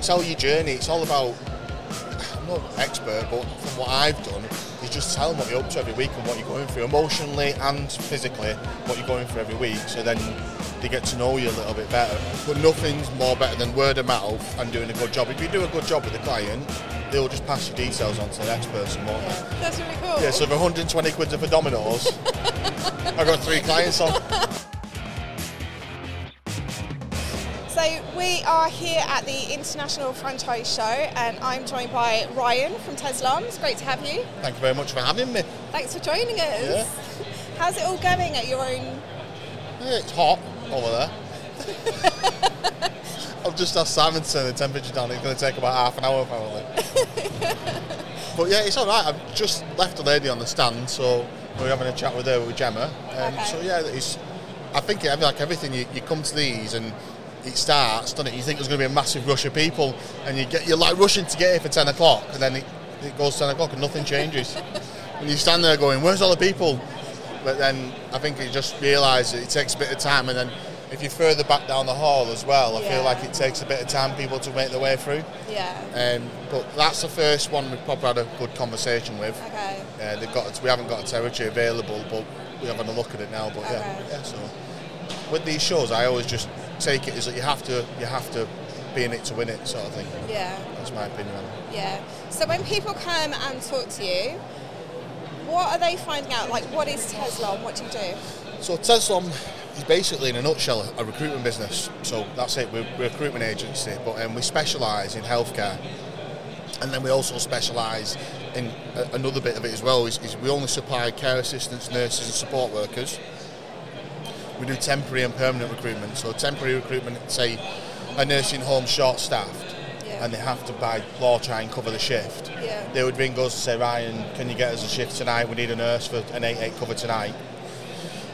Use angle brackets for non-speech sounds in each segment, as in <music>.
tell your journey. It's all about. I'm not an expert, but from what I've done, you just tell them what you're up to every week and what you're going through emotionally and physically, what you're going through every week. So then they get to know you a little bit better. But nothing's more better than word of mouth and doing a good job. If you do a good job with the client, they'll just pass your details on to the next person, won't they? That's really cool. Yeah, so for 120 quid for Domino's, <laughs> I got three clients on. We are here at the International Franchise Show, and I'm joined by Ryan from Tezlom. It's great to have you. Thank you very much for having me. Thanks for joining us. Yeah. <laughs> How's it all going at your own? Yeah, it's hot over there. <laughs> I've just asked Simon to turn the temperature down. It's going to take about half an hour apparently. <laughs> but yeah, it's all right. I've just left a lady on the stand, so we're having a chat with her with Gemma. Um, Okay. So yeah, it's. I think like everything, you, you come to these and it starts, doesn't it? You think there's going to be a massive rush of people, and you get you're like rushing to get here for ten o'clock, and then it, it goes ten o'clock and nothing changes. and you stand there going, "Where's all the people?" But then I think you just realise that it takes a bit of time, and then if you're further back down the hall as well, I Yeah. feel like it takes a bit of time people to make their way through. Yeah. Um, but that's the first one we've probably had a good conversation with. Okay. Uh, they've got we haven't got a territory available, but we're having a look at it now. But yeah, yeah. So with these shows, I always just take it is that you have to you have to be in it to win it, sort of thing. Yeah. That's my opinion on it. Yeah. So when people come and talk to you, what are they finding out? Like, what is Tezlom and what do you do? So Tezlom is basically, in a nutshell, a recruitment business. So that's it. We're, a recruitment agency, but um, we specialise in healthcare, and then we also specialise in a, another bit of it as well. Is, is we only supply care assistants, nurses, and support workers. We do temporary and permanent recruitment. So temporary recruitment, say a nursing home short-staffed, Yeah. and they have to by law try and cover the shift. Yeah. They would ring us and say, Ryan, can you get us a shift tonight? We need a nurse for an 8-8 cover tonight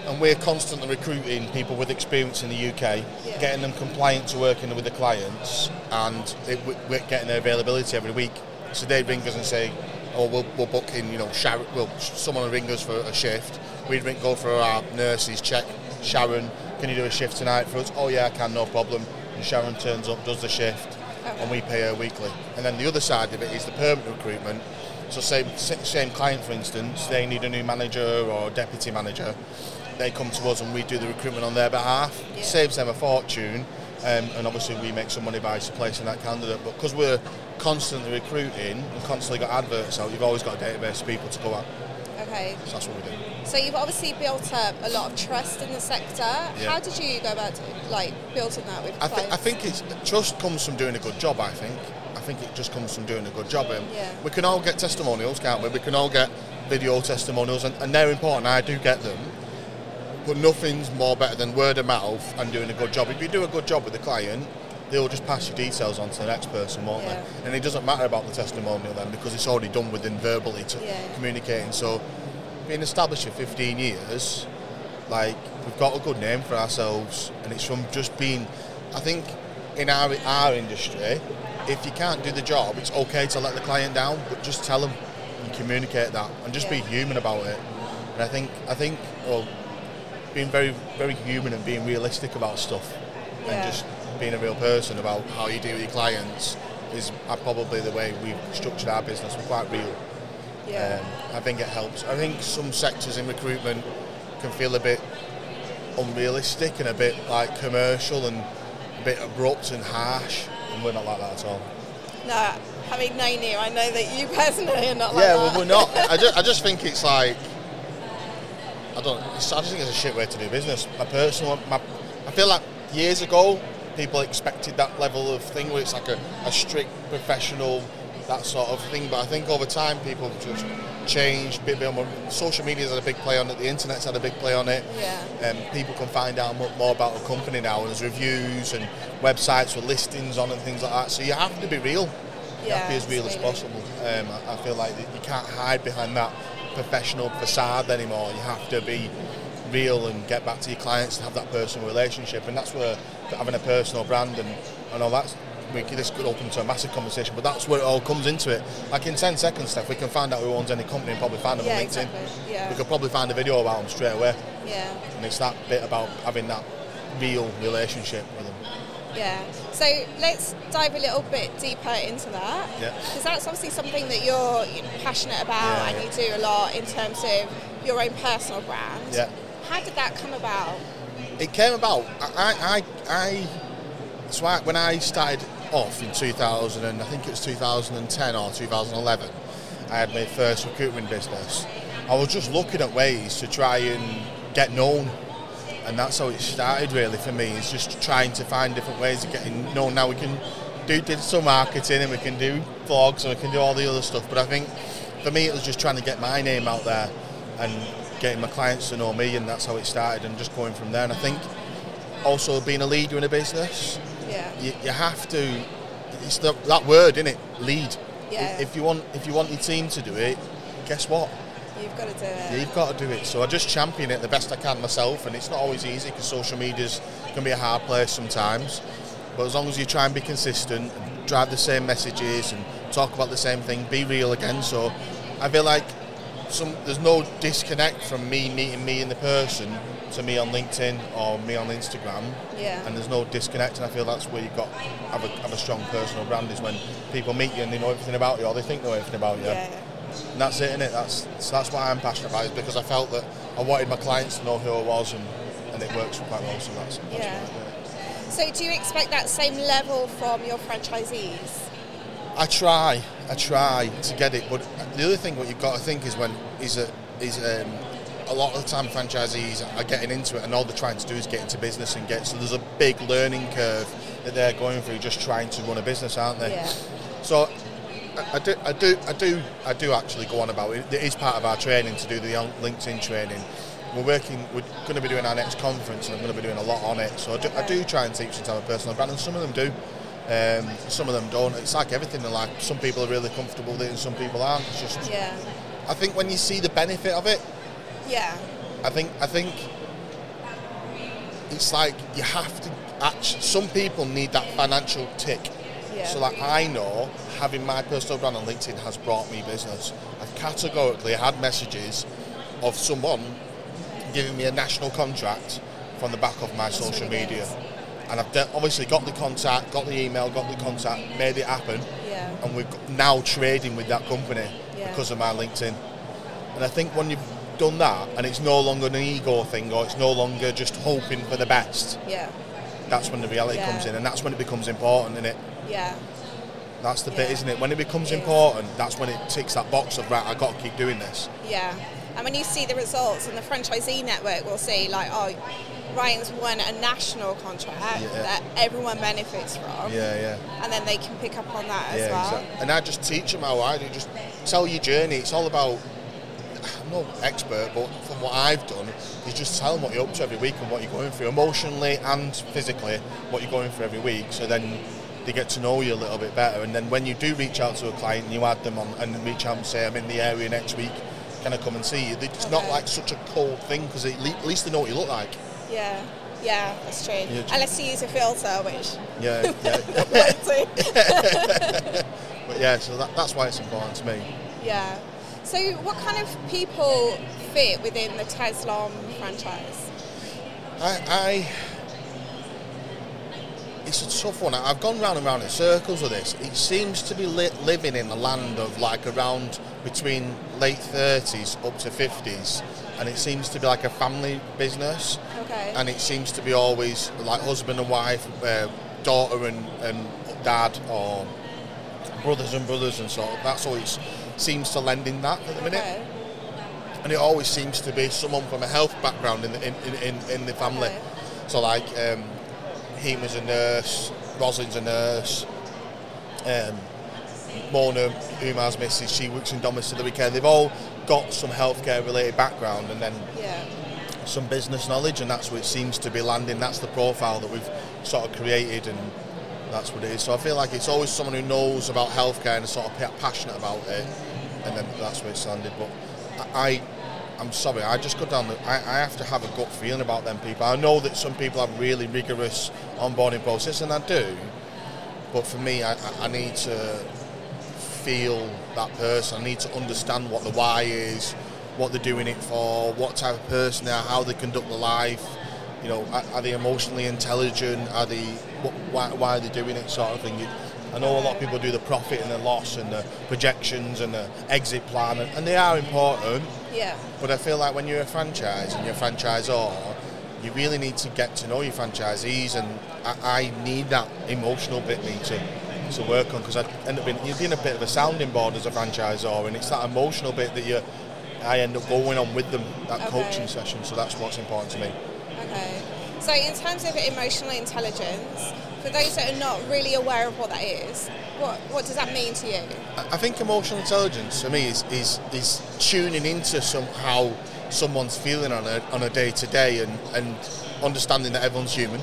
and we're constantly recruiting people with experience in the UK, Yeah. getting them compliant to working with the clients, and it, we- we're getting their availability every week. So they ring us and say, "Oh, we'll, we'll book in, you know, Sharon, well, someone will ring us for a shift. We'd ring, go for our nurses, check Sharon, can you do a shift tonight for us? Oh yeah, I can, no problem. And Sharon turns up, does the shift, and we pay her weekly. And then the other side of it is the permanent recruitment. So same same client, for instance, they need a new manager or deputy manager. They come to us and we do the recruitment on their behalf. Yeah. Saves them a fortune, um, and obviously we make some money by placing that candidate. But because we're constantly recruiting and constantly got adverts out, you've always got a database of people to go at. Okay. So that's what we do. So you've obviously built up a lot of trust in the sector. How did you go about like building that with I, th- I think it's trust comes from doing a good job. I think. I think it just comes from doing a good job. Um, Yeah. We can all get testimonials, can't we? We can all get video testimonials, and, and they're important. I do get them, but nothing's more better than word of mouth and doing a good job. If you do a good job with the client, they'll just pass your details on to the next person, won't Yeah. they? And it doesn't matter about the testimonial then because it's already done within verbally to Yeah. communicating. So, being established for 15 years, like we've got a good name for ourselves, and it's from just being. I think in our our industry, if you can't do the job, it's okay to let the client down, but just tell them and communicate that, and just be human about it. And I think I think well, being very very human and being realistic about stuff, Yeah. and just being a real person about how you deal with your clients is uh, probably the way we've structured our business. We're quite real. Yeah. Um, I think it helps. I think some sectors in recruitment can feel a bit unrealistic and a bit like commercial and a bit abrupt and harsh, and we're not like that at all. no, having known you, I know that you personally are not like yeah, that. well, we're not. I just, I just <laughs> think it's like I don't. I just think it's a shit way to do business. My personal, my, I feel like years ago people expected that level of thing where it's like a, a strict professional that sort of thing. But I think over time people have just changed. Bit, more, social media's had a big play on it. The internet's had a big play on it. Yeah. Um, people can find out mo- more about a company now, and there's reviews and websites with listings on and things like that. So you have to be real. You have to be as real as possible. Um, I, I feel like you can't hide behind that professional facade anymore. You have to be real and get back to your clients and have that personal relationship. And that's where having a personal brand and, and all that's we this could open to a massive conversation, but that's where it all comes into it. Like in 10 seconds, Steph, we can find out who owns any company and probably find them Yeah, on LinkedIn. exactly. Yeah. We could probably find a video about them straight away. Yeah. And it's that bit about having that real relationship with them. Yeah. So let's dive a little bit deeper into that. Yeah. Because that's obviously something that you're you know, passionate about Yeah, and yeah. you do a lot in terms of your own personal brand. Yeah. How did that come about? It came about. I, I, I so I, when I started off in 2000, and I think it was 2010 or 2011, I had my first recruitment business. I was just looking at ways to try and get known, and that's how it started really for me. It's just trying to find different ways of getting known. Now we can do digital marketing and we can do vlogs and we can do all the other stuff, but I think for me it was just trying to get my name out there and getting my clients to know me, and that's how it started, and just going from there. And I think also being a leader in a business, Yeah. you, you have to. It's the, that word, is it? Lead. Yeah. If you want, if you want your team to do it, guess what? You've got to do it. Yeah, you've got to do it. So I just champion it the best I can myself, and it's not always easy because social media's can be a hard place sometimes. But as long as you try and be consistent, and drive the same messages, and talk about the same thing, be real again. So I feel like some there's no disconnect from me meeting me in the person to me on LinkedIn or me on Instagram. Yeah. And there's no disconnect, and I feel that's where you've got have a, have a strong personal brand is when people meet you and they know everything about you or they think they know everything about you. Yeah. And that's it, innit? That's so that's why I'm passionate about it because I felt that I wanted my clients to know who I was and, and it works quite well. So that's, that's Yeah. why I do it. So do you expect that same level from your franchisees? I try, I try to get it, but the other thing what you've got to think is when is that is um, a lot of the time franchisees are getting into it and all they're trying to do is get into business and get so there's a big learning curve that they're going through just trying to run a business, aren't they? Yeah. So I, I do, I do, I do, I do actually go on about it. It is part of our training to do the LinkedIn training. We're working. We're going to be doing our next conference, and I'm going to be doing a lot on it. So I do, I do try and teach them to have a personal brand, and some of them do. Um, some of them don't. It's like everything in life. Some people are really comfortable with it, and some people aren't. It's just. Yeah. I think when you see the benefit of it, Yeah. I think I think it's like you have to. Actually, some people need that financial tick. Yeah. So like I know having my personal brand on LinkedIn has brought me business. I've categorically had messages of someone giving me a national contract from the back of my That's social really media. good. And I've de- obviously got the contact, got the email, got the contact, made it happen, Yeah. and we're now trading with that company Yeah. because of my LinkedIn. And I think when you've done that, and it's no longer an ego thing, or it's no longer just hoping for the best, Yeah. that's when the reality Yeah. comes in, and that's when it becomes important, isn't it? Yeah. That's the bit, isn't it? When it becomes It is. important, that's when it ticks that box of right. I got to keep doing this. Yeah. And when you see the results, and the franchisee network will see, like, oh, Ryan's won a national contract Yeah. that everyone benefits from, Yeah, yeah, and then they can pick up on that as yeah. well. exactly. And I just teach them how I do. Just tell your journey. It's all about. I'm no expert, but from what I've done, is just tell them what you're up to every week and what you're going through, emotionally and physically, what you're going through every week. So then they get to know you a little bit better. And then when you do reach out to a client, you add them on and reach out and say, "I'm in the area next week. Can I come and see you?" It's not like such a cold thing because at least they know what you look like. Yeah. Yeah, that's true. Yeah. Unless you use a filter, which Yeah, <laughs> yeah. <laughs> <laughs> But yeah, so that, that's why it's important to me. Yeah. So, what kind of people fit within the Tezlom franchise? I, I it's a tough one. I've gone round and round in circles with this. It seems to be li- living in a land of like around between late 30s up to 50s, and it seems to be like a family business, Okay. and it seems to be always like husband and wife, uh, daughter and, and dad, or brothers and brothers, and so that's always seems to lend in that at the minute okay. and it always seems to be someone from a health background in the, in, in, in, the family. Okay. So like um, Hima's a nurse, Rosalind's a nurse, um, Mona, Umar's missus, she works in domiciliary care. They've all got some healthcare related background and then Yeah. some business knowledge and that's what it seems to be landing. That's the profile that we've sort of created and that's what it is. So I feel like it's always someone who knows about healthcare and is sort of pa- passionate about it and then that's where it's landed. But I, I'm sorry, I just go down the, I, I have to have a gut feeling about them people. I know that some people have really rigorous onboarding process and I do, but for me, I- I need to feel that person. I need to understand what the why is, what they're doing it for, what type of person they are, how they conduct their life. You know, are, are they emotionally intelligent? Are they why, why are they doing it? Sort of thing. You- I know a lot of people do the profit and the loss and the projections and the exit plan, and, and they are important. Yeah. But I feel like when you're a franchise and you're a franchisor, you really need to get to know your franchisees, and I, I need that emotional bit me to to work on because I end up being you're being a bit of a sounding board as a franchisor, and it's that emotional bit that you I end up going on with them that Okay. coaching session. So that's what's important to me. Okay. So, in terms of emotional intelligence, for those that are not really aware of what that is, what what does that mean to you? I think emotional intelligence for me is is, is tuning into somehow someone's feeling on a on a day to day and and understanding that everyone's human.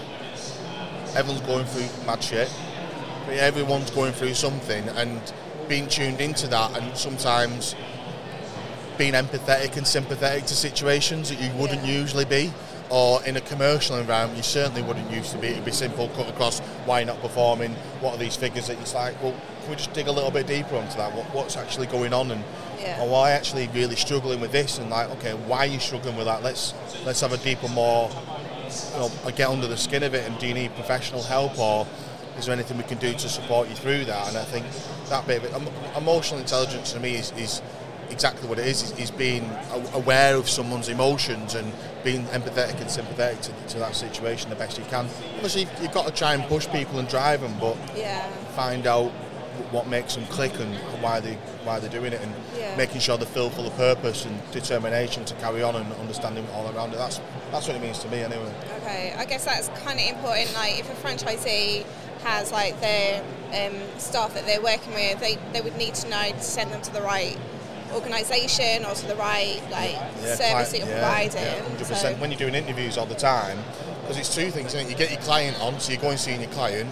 Everyone's going through mad shit. Everyone's going through something and being tuned into that and sometimes being empathetic and sympathetic to situations that you wouldn't Yeah. usually be. Or in a commercial environment, you certainly wouldn't used to be. It'd be simple, cut across. Why not performing? What are these figures? That it's like, well, can we just dig a little bit deeper onto that? What, what's actually going on, and Yeah. or why actually really struggling with this? And like, okay, why are you struggling with that? Let's let's have a deeper, more, you know, get under the skin of it. And do you need professional help, or is there anything we can do to support you through that? And I think that bit of it, emotional intelligence to me is, is exactly what it is, is, is being aware of someone's emotions and being empathetic and sympathetic to, to that situation the best you can. Obviously, you've- you've got to try and push people and drive them, but Yeah. find out what makes them click and why they why they're doing it, and Yeah. making sure they're filled full of purpose and determination to carry on and understanding all around it. That's that's what it means to me, anyway. Okay, I guess that's kind of important. Like, if a franchisee has like their um, staff that they're working with, they, they would need to know to send them to the right organisation or to the right like service that you're providing. hundred So- When you're doing interviews all the time, because it's two things, isn't it? You get your client on, so you go and see your client.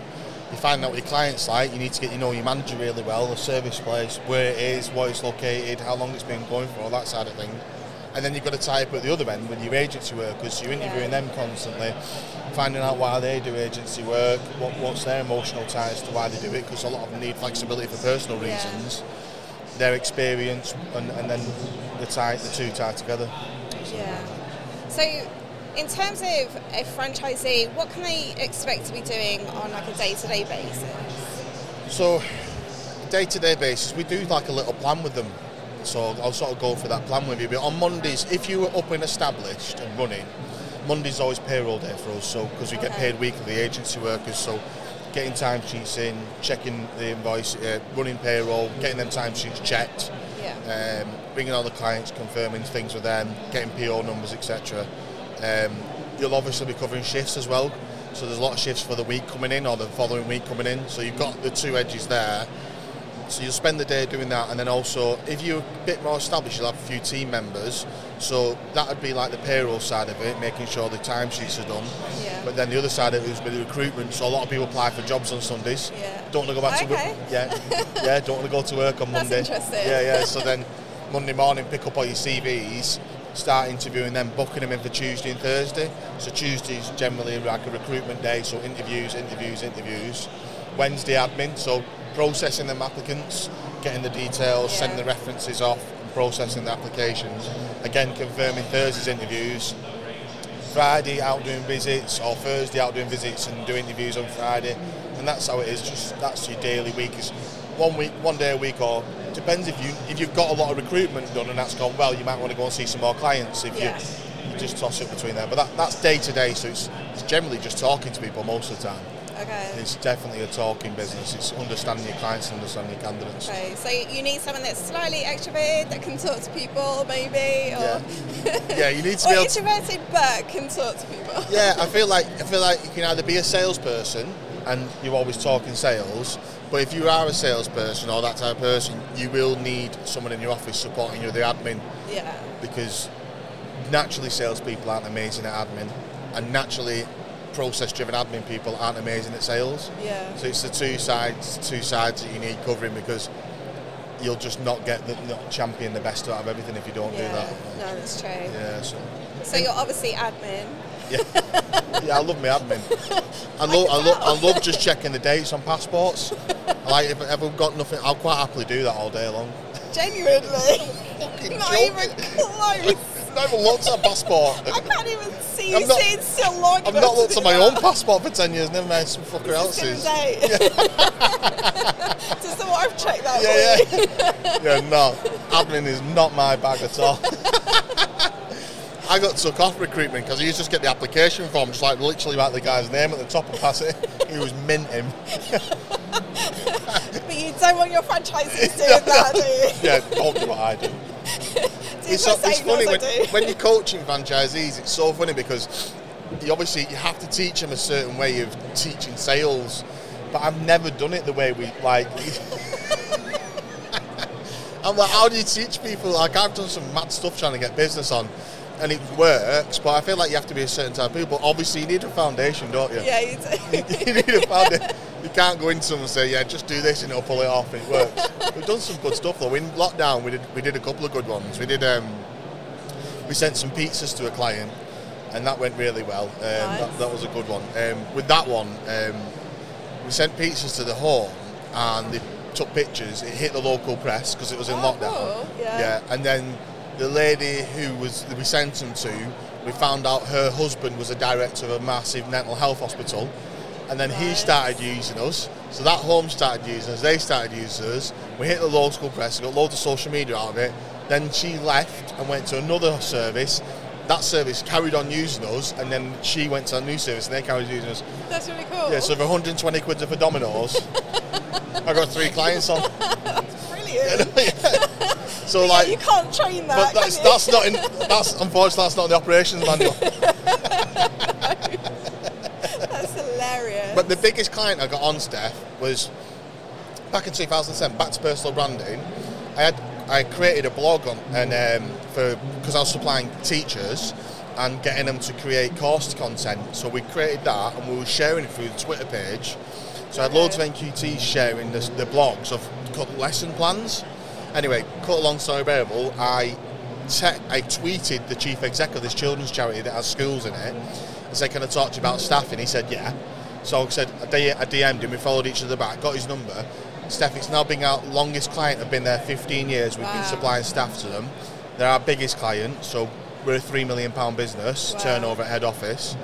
You find out what your client's like. You need to get you know your manager really well, the service place, where it is, what it's located, how long it's been going for, all that side of thing. And then you've got to tie up at the other end with your agency workers. You're interviewing Yeah. them constantly, finding out why they do agency work, what, what's their emotional ties to why they do it, because a lot of them need flexibility for personal Yeah. Their experience, and, and then the tie, the two tie together. Yeah. So, in terms of a franchisee, what can they expect to be doing on like a day-to-day basis? So, day to day basis, we do like a little plan with them. So, I'll sort of go through that plan with you. But on Mondays, if you were up and established and running, Monday's always payroll day for us. So, because we get paid weekly, the agency workers. So, getting timesheets in, checking the invoice, uh, running payroll, getting them timesheets checked, Yeah. um, bringing all the clients, confirming things with them, getting PO numbers, etc. Um, you'll obviously be covering shifts as well. So there's a lot of shifts for the week coming in or the following week coming in. So you've got the two edges there. So you'll spend the day doing that, and then also if you're a bit more established, you'll have a few team members. So that would be like the payroll side of it, making sure the timesheets are done. Yeah. But then the other side of it is with the recruitment. So a lot of people apply for jobs on Sundays. Yeah. Don't want to go back to work. Yeah, <laughs> yeah. Don't want to go to work on That's Monday. interesting. Yeah, yeah. So then <laughs> Monday morning, pick up all your CVs, start interviewing them, booking them in for Tuesday and Thursday. So Tuesday's generally like a recruitment day, so interviews, interviews, interviews. Wednesday admin, so processing them applicants, getting the details, Yeah. sending the references off, processing the applications. Again, confirming Thursday's interviews. Friday out doing visits, or Thursday out doing visits and do interviews on Friday, and that's how it is. Just that's your daily week. Is one week, one day a week, or depends if you if you've got a lot of recruitment done and that's gone well, you might want to go and see some more clients. If Yeah. you, you just toss it between there, but that, that's day to day. So it's, it's generally just talking to people most of the time. Okay. It's definitely a talking business. It's understanding your clients and understanding your candidates. Okay, so you need someone that's slightly extroverted that can talk to people, maybe, or, Yeah. <laughs> Yeah, you need to <laughs> or be able to introverted but can talk to people. <laughs> Yeah, I feel like I feel like you can either be a salesperson and you're always talking sales, but if you are a salesperson or that type of person, you will need someone in your office supporting you, the admin, Yeah. because naturally salespeople aren't amazing at admin, and naturally process-driven admin people aren't amazing at sales. Yeah. So it's the two sides, two sides that you need covering because you'll just not get the not champion the best out of everything if you don't Yeah. do that. No, that's true. Yeah. So. So you're obviously admin. Yeah, yeah, I love my admin. I <laughs> love, I love, I love just checking the dates on passports. Like if I've ever got nothing, I'll quite happily do that all day long. Genuinely. <laughs> Not joking. even close. I've never looked at a passport. I can't even see I'm you not- sitting still long I've not looked at my own passport for 10 years, never mind some fucker else's. say. <laughs> Just the what I've checked that Yeah, yeah. <laughs> yeah, no. Admin is not my bag at all. <laughs> I got took off recruitment because I used to just get the application form, just like literally write the guy's name at the top and pass it. He was mint him. But you don't want your franchisees doing that, do you? Yeah, don't do what I do. It's, so, it's funny when, when you're coaching franchisees, it's so funny because you obviously you have to teach them a certain way of teaching sales, but I've never done it the way we like. <laughs> I'm like, how do you teach people? Like, I've done some mad stuff trying to get business on, and it works. But I feel like you have to be a certain type of people. Obviously, you need a foundation, don't you? Yeah, you do. <laughs> you need a foundation. You can't go into someone and say, "Yeah, just do this and it'll pull it off," and it works. We've done some good stuff though. In lockdown, we did we did a couple of good ones. We did um, we sent some pizzas to a client, and that went really well. Um, that, that was a good one. Um, with that one, um, we sent pizzas to the home, and they took pictures. It hit the local press because it was in Oh, lockdown. cool. Yeah. yeah, and then the lady who was we sent them to, we found out her husband was a director of a massive mental health hospital, and then he started using us. So that home started using us. They started using us. We hit the local press. Got loads of social media out of it. Then she left and went to another service. That service carried on using us, and then she went to a new service and they carried on using us. That's really cool. Yeah, so for 120 quid for Domino's, I got three clients on. <laughs> That's brilliant. <laughs> So yeah, like, you can't train that. but that's that's not in that's unfortunately that's not in the operations manual. <laughs> That's hilarious. But the biggest client I got on Steph was back in 2007. Back to personal branding. I had I created a blog on and um, for because I was supplying teachers and getting them to create course content. So we created that and we were sharing it through the Twitter page. So I had loads of NQTs sharing this, the blogs of cut lesson plans. Anyway, cut a long story bearable. I te- I tweeted the chief exec of this children's charity that has schools in it and said, "Can I talk to you about staffing?" He said, "Yeah." So I said, I D- I DM'd him. We followed each other back. Got his number. Steph, it's now been our longest client. I've been there 15 years. We've been supplying staff to them. They're our biggest client. So we're a three million pound business Wow. turnover at head office,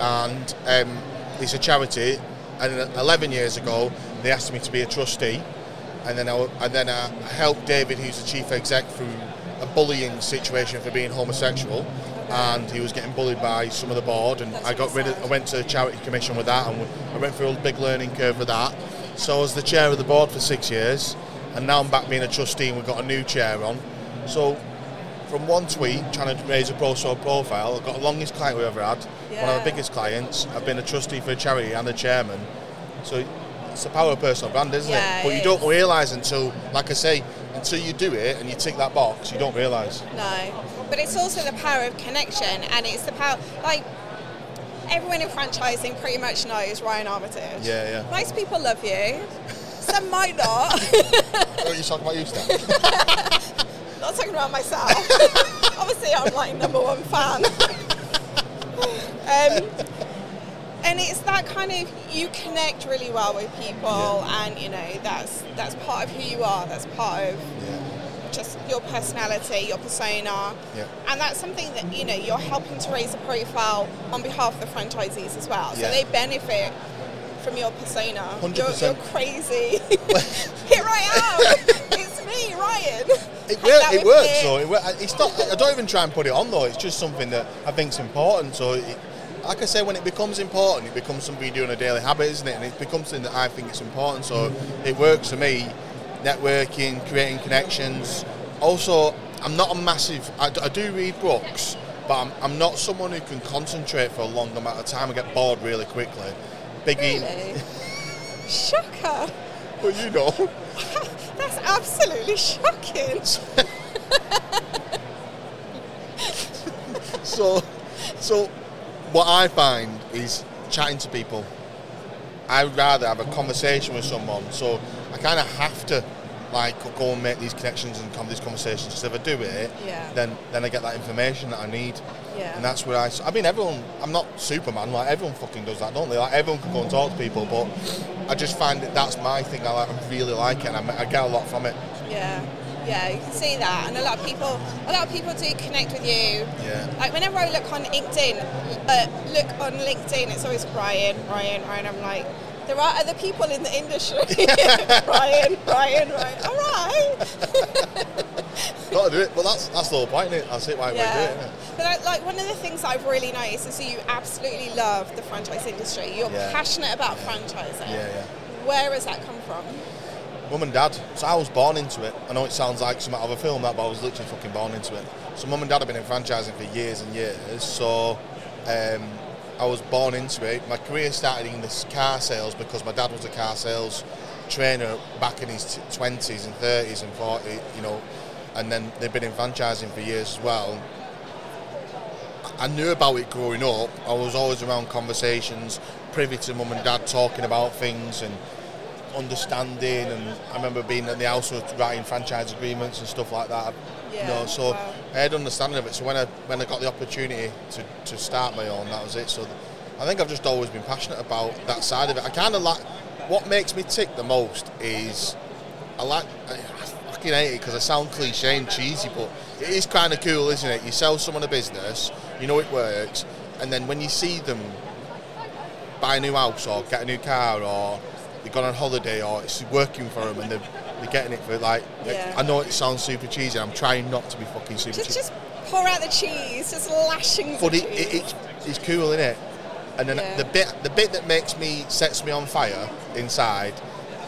and um, it's a charity. And 11 years ago, they asked me to be a trustee and then I, and then uh, I helped David, who's the chief exec, through a bullying situation for being homosexual, and he was getting bullied by some of the board, and That's I got rid of. I went to the charity commission with that, and I went through a big learning curve with that. So I was the chair of the board for six years, and now I'm back being a trustee, and we've got a new chair on. So. From one tweet, trying to raise a pro profile, I've got the longest client we've ever had. One of Yeah. the biggest clients. I've been a trustee for a charity and a chairman. So it's the power of personal brand, isn't Yeah, it? But it you don't realise until, like I say, until you do it and you tick that box, you don't realise. No, but it's also the power of connection, and it's the power like. Everyone in franchising pretty much knows Ryan Armitage. Yeah, yeah. Most people love you. Some might not. <laughs> What are you talking about you, Steph? <laughs> not talking about myself. <laughs> Obviously, I'm like number one fan. um, and it's that kind of you connect really well with people, Yeah. and you know that's that's part of who you are. That's part of yeah, just your personality, your persona, Yeah. and that's something that you know you're helping to raise a profile on behalf of the franchisees as well. So they benefit from your persona. You're, 100%. you're crazy. <laughs> Here I am. it's me, Ryan. it, work, it works. So it, it's not. I don't even try and put it on though. It's just something that I think's important. So, it, like I say, when it becomes important, it becomes something you do on a daily habit, isn't it? And it becomes something that I think it's important. So it works for me. Networking, creating connections. Also, I'm not a massive. I, d- I do read books, but I'm, I'm not someone who can concentrate for a long amount of time. I get bored really quickly. Biggie, Really? Shocker. well, you know. <laughs> That's absolutely shocking. <laughs> so, so what I find is chatting to people. I'd rather have a conversation with someone, so I kind of have to like go and make these connections and have these conversations. Because if I do it, Yeah. then then I get that information that I need, Yeah. and that's where I. I mean, everyone. I'm not Superman. Like everyone fucking does that, don't they? Like everyone can go and talk to people, but I just find that that's my thing. I, like, I really like it, and I, I get a lot from it. Yeah. Yeah, you can see that, and a lot of people, a lot of people do connect with you. Yeah. Like whenever I look on LinkedIn, uh, look on LinkedIn, it's always Ryan, Ryan, Ryan. I'm like, there are other people in the industry. <laughs> Ryan, Ryan, Ryan. All right. <laughs> Got to do it. Well, that's that's the whole point, isn't it? That's it. Why we do it. Yeah. Isn't it? But I, like one of the things I've really noticed is that you absolutely love the franchise industry. You're Yeah. passionate about Yeah. franchising. Yeah, yeah. Where has that come from? Mum and dad. So I was born into it. I know it sounds like some out of a film, that, but I was literally fucking born into it. So mum and dad have been in franchising for years and years. So um, I was born into it. My career started in this car sales because my dad was a car sales trainer back in his 20s and 30s and 40, you know, and then they've been in franchising for years as well. I knew about it growing up. I was always around conversations, privy to mum and dad talking about things and understanding. And I remember being at the house with writing franchise agreements and stuff like that. Yeah, You know, so wow. I had understanding of it. So when I when I got the opportunity to, to start my own, that was it. So I think I've just always been passionate about that side of it. I kind of like what makes me tick the most is I like I fucking hate it because I sound cliche and cheesy, but it is kind of cool, isn't it? You sell someone a business, you know it works, and then when you see them buy a new house or get a new car or they've gone on holiday or it's working for them and they're, they're getting it for like, Yeah. I know it sounds super cheesy. I'm trying not to be fucking super Just, cheesy, just pour out the cheese, just lashings but it, it, it's, it's cool, isn't it? And then Yeah. the bit the bit that makes me sets me on fire inside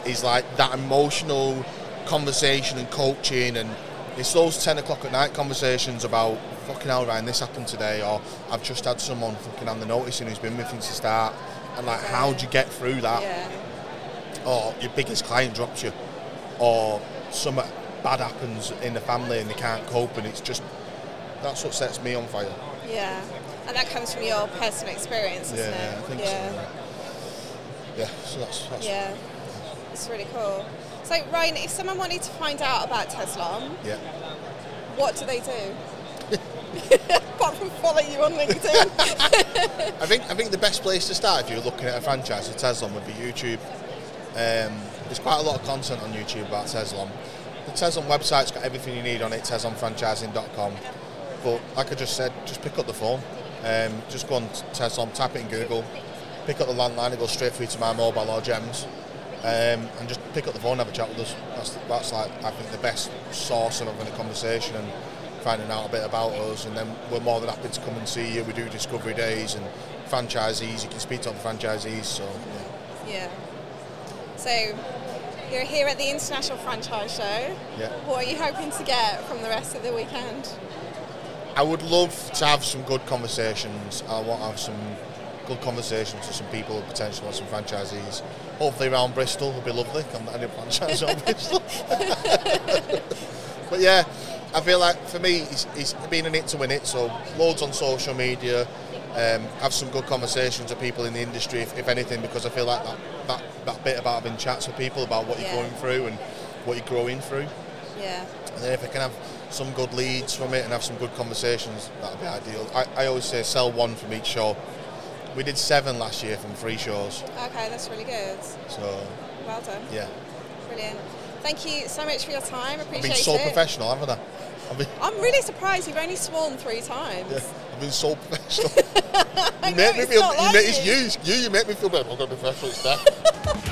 is like that emotional conversation and coaching and it's those 10 o'clock at night conversations about fucking hell Ryan this happened today or I've just had someone fucking on the notice and who's been with me since the start and like how'd you get through that yeah. Or your biggest client drops you, or something bad happens in the family and they can't cope, and it's just that's what sets me on fire. Yeah, and that comes from your personal experience, Yeah, isn't yeah, it? Yeah. so. Yeah, so that's, that's Yeah, it's really cool. So, Ryan, if someone wanted to find out about Tezlom, yeah. what do they do? <laughs> Apart from follow you on LinkedIn. <laughs> I think I think the best place to start if you're looking at a franchise for Tezlom would be YouTube. Um, there's quite a lot of content on YouTube about Tezlom. The Tezlom website's got everything you need on it, tezlomfranchising.com. But like I just said, just pick up the phone. Um, just go on Tezlom, tap it in Google, pick up the landline, it goes straight through to my mobile or Gems. Um, and just pick up the phone have a chat with us. That's, that's like, I think, the best source of having a conversation and finding out a bit about us. And then we're more than happy to come and see you. We do discovery days and franchisees. You can speak to the franchisees. So, yeah. yeah. So, you're here at the International Franchise Show. Yeah. What are you hoping to get from the rest of the weekend? I would love to have some good conversations. I want to have some good conversations with some people, potentially want some franchisees. Hopefully around Bristol would be lovely. I'm not any franchise around Bristol. <laughs> but yeah, I feel like for me, it's, it's been in it to win it. So loads on social media, um, have some good conversations with people in the industry, if, if anything, because I feel like that, that, that bit about having chats with people about what you're going through and what you're growing through. Yeah. And then if I can have some good leads from it and have some good conversations, that'd be ideal. I, I always say sell one from each show. We did seven last year from three shows. Okay, that's really good. So Well done. yeah, Brilliant. Thank you so much for your time. I've Appreciate been so it. professional, haven't I? I've been, I'm really surprised you've only sworn three times. yeah, I've been so professional. <laughs> You know, make me feel. you like it's you. you. You. You make me feel better. I'm gonna professional. It's that. <laughs>